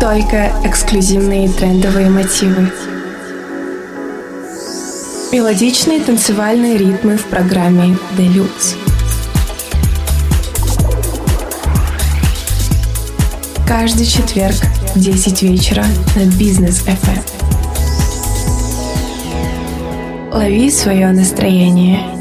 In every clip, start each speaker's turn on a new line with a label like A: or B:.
A: только эксклюзивные трендовые мотивы. Мелодичные танцевальные ритмы в программе Deluxe. Каждый четверг в 10 вечера на Бизнес FM. Лови свое настроение.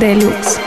A: Deluxe.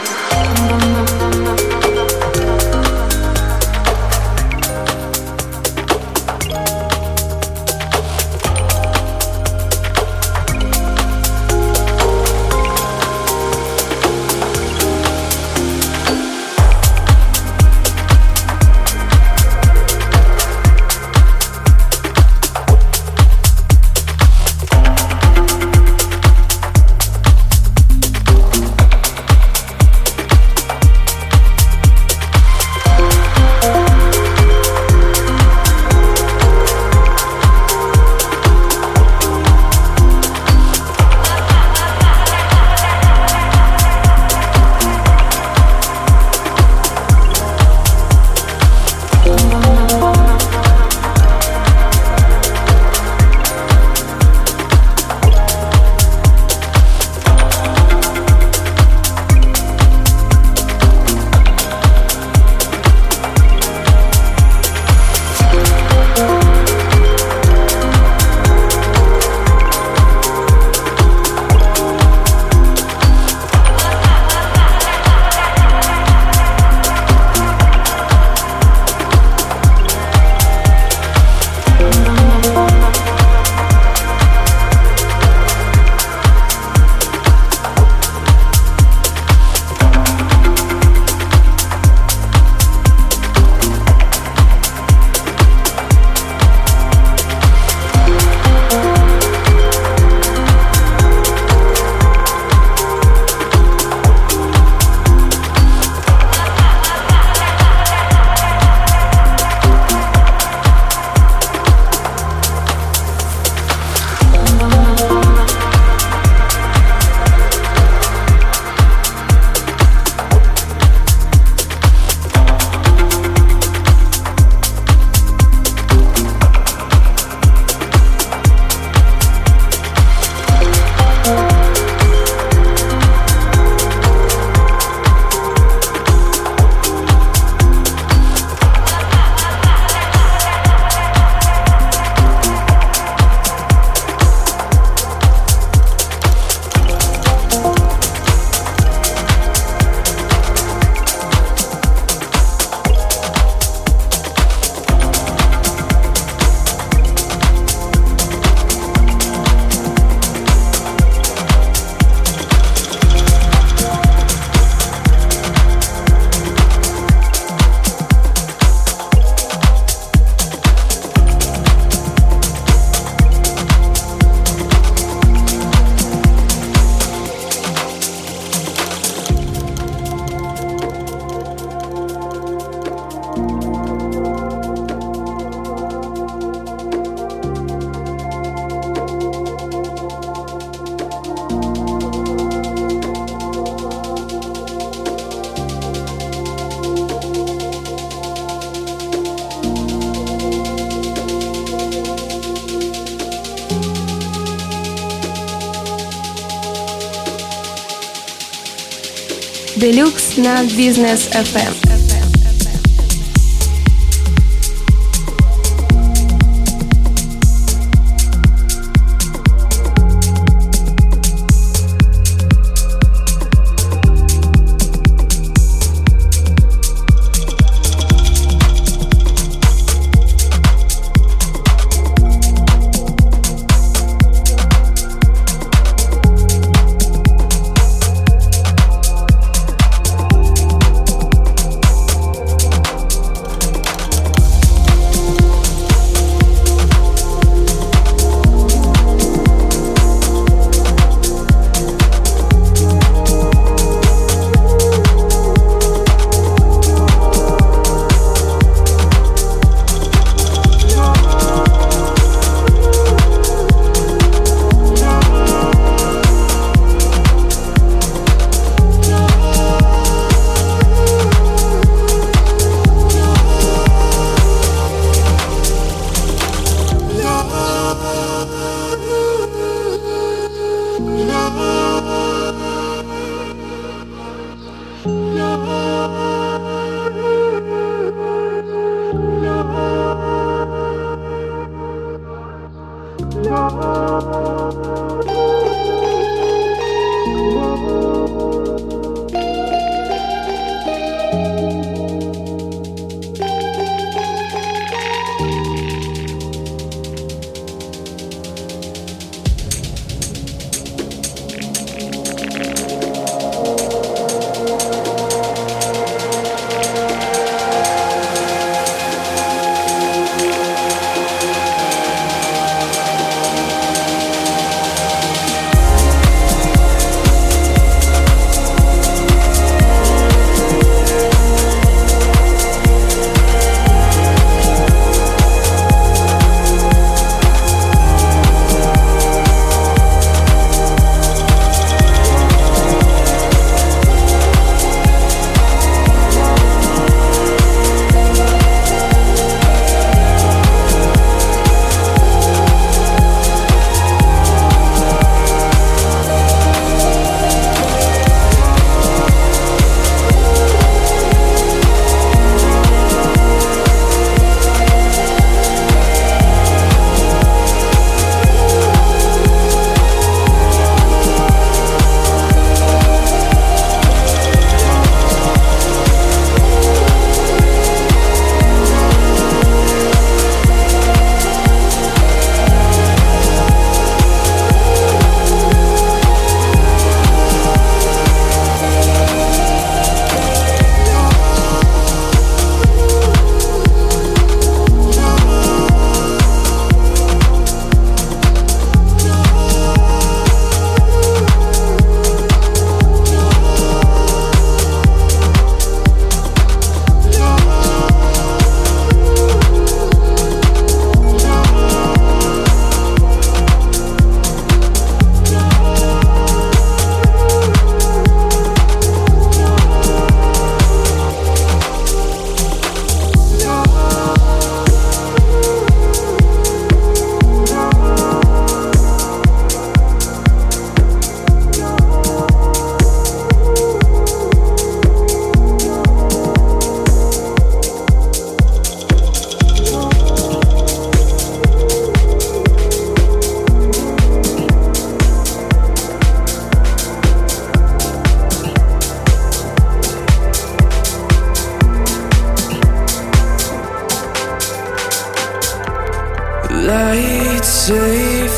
A: На Бизнес FM.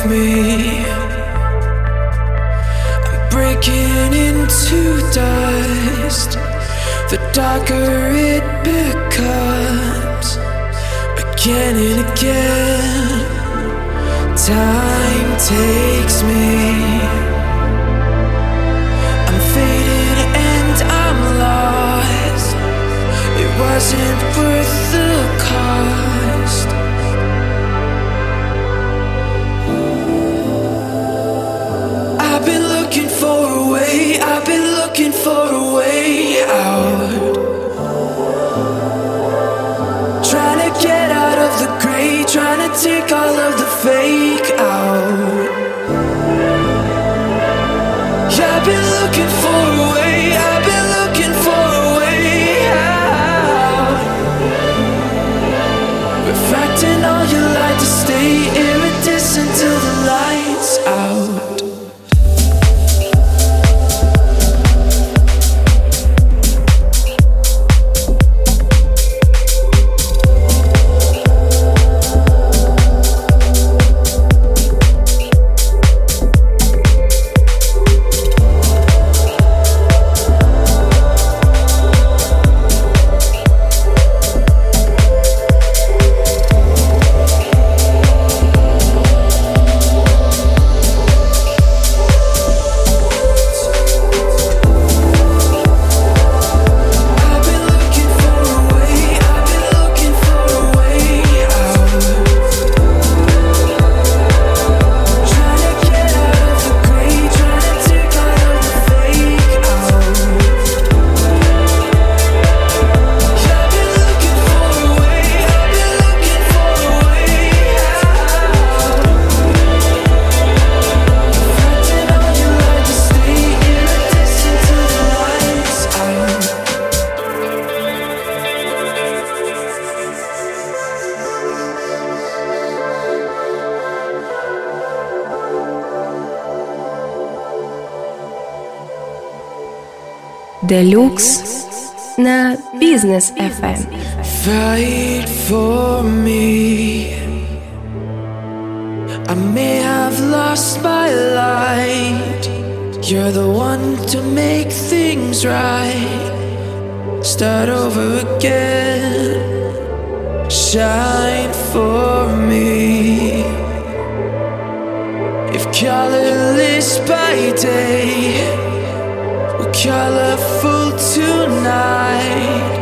B: Me. I'm breaking into dust. The darker it becomes, again and again, time takes me. I'm faded and I'm lost. It wasn't worth the looking for a way out. Trying to get out of the gray, trying to take all of the fake out. Yeah, I've been looking for
A: Deluxe на Business FM.
B: Fight for me. I may have lost my light. You're the one to make things right. Start over again. Shine for me. If colorless by day, we're colorful tonight.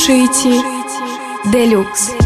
A: Слушаете Делюкс.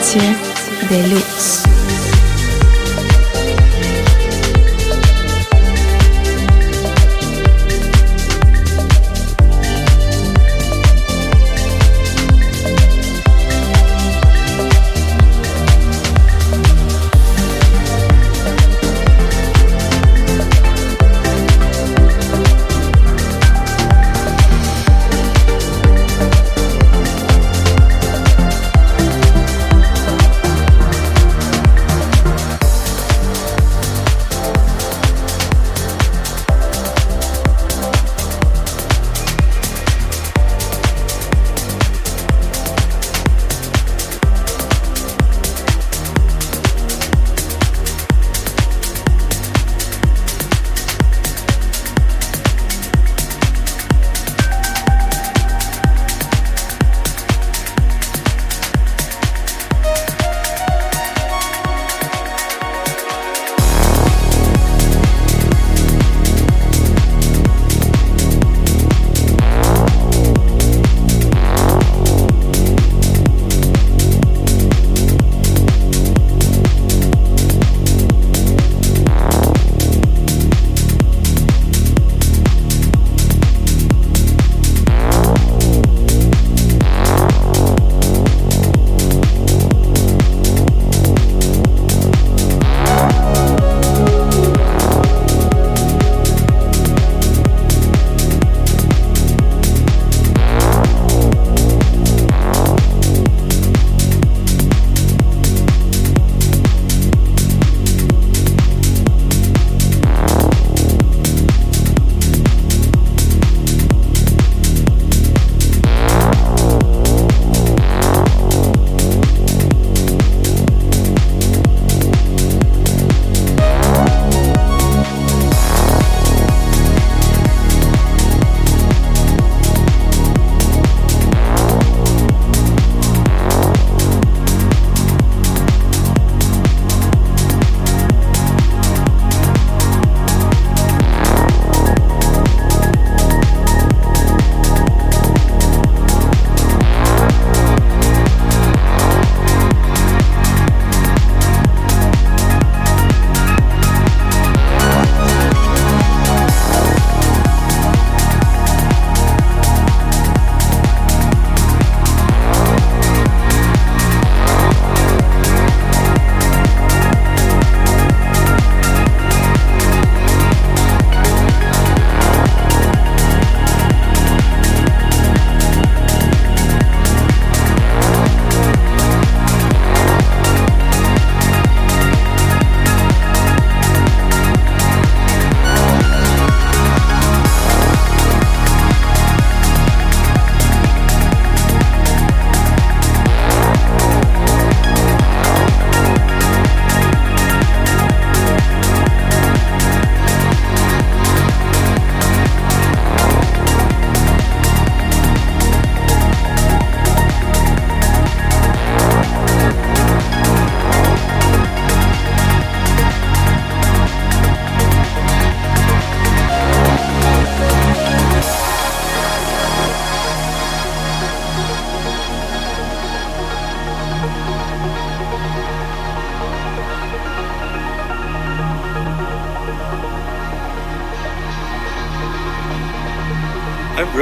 A: Noche
C: de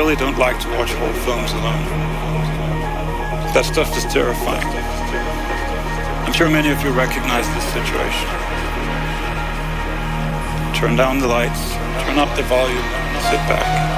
C: really don't like to watch horror films alone. That stuff is terrifying. I'm sure many of you recognize this situation. Turn down the lights, turn up the volume, and sit back.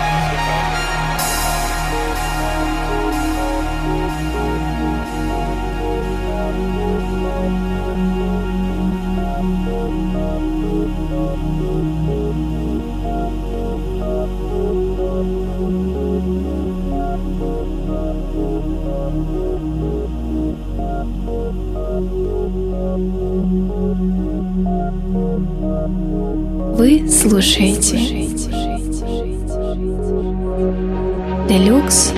A: слушаете. Deluxe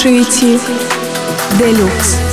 A: слушаете Deluxe.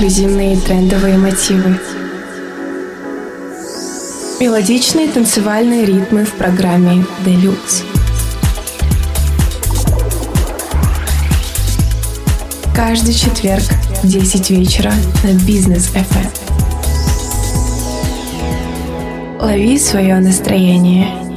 A: Эксклюзивные трендовые мотивы. Мелодичные танцевальные ритмы в программе Deluxe. Каждый четверг в 10 вечера на Бизнес FM. Лови свое настроение.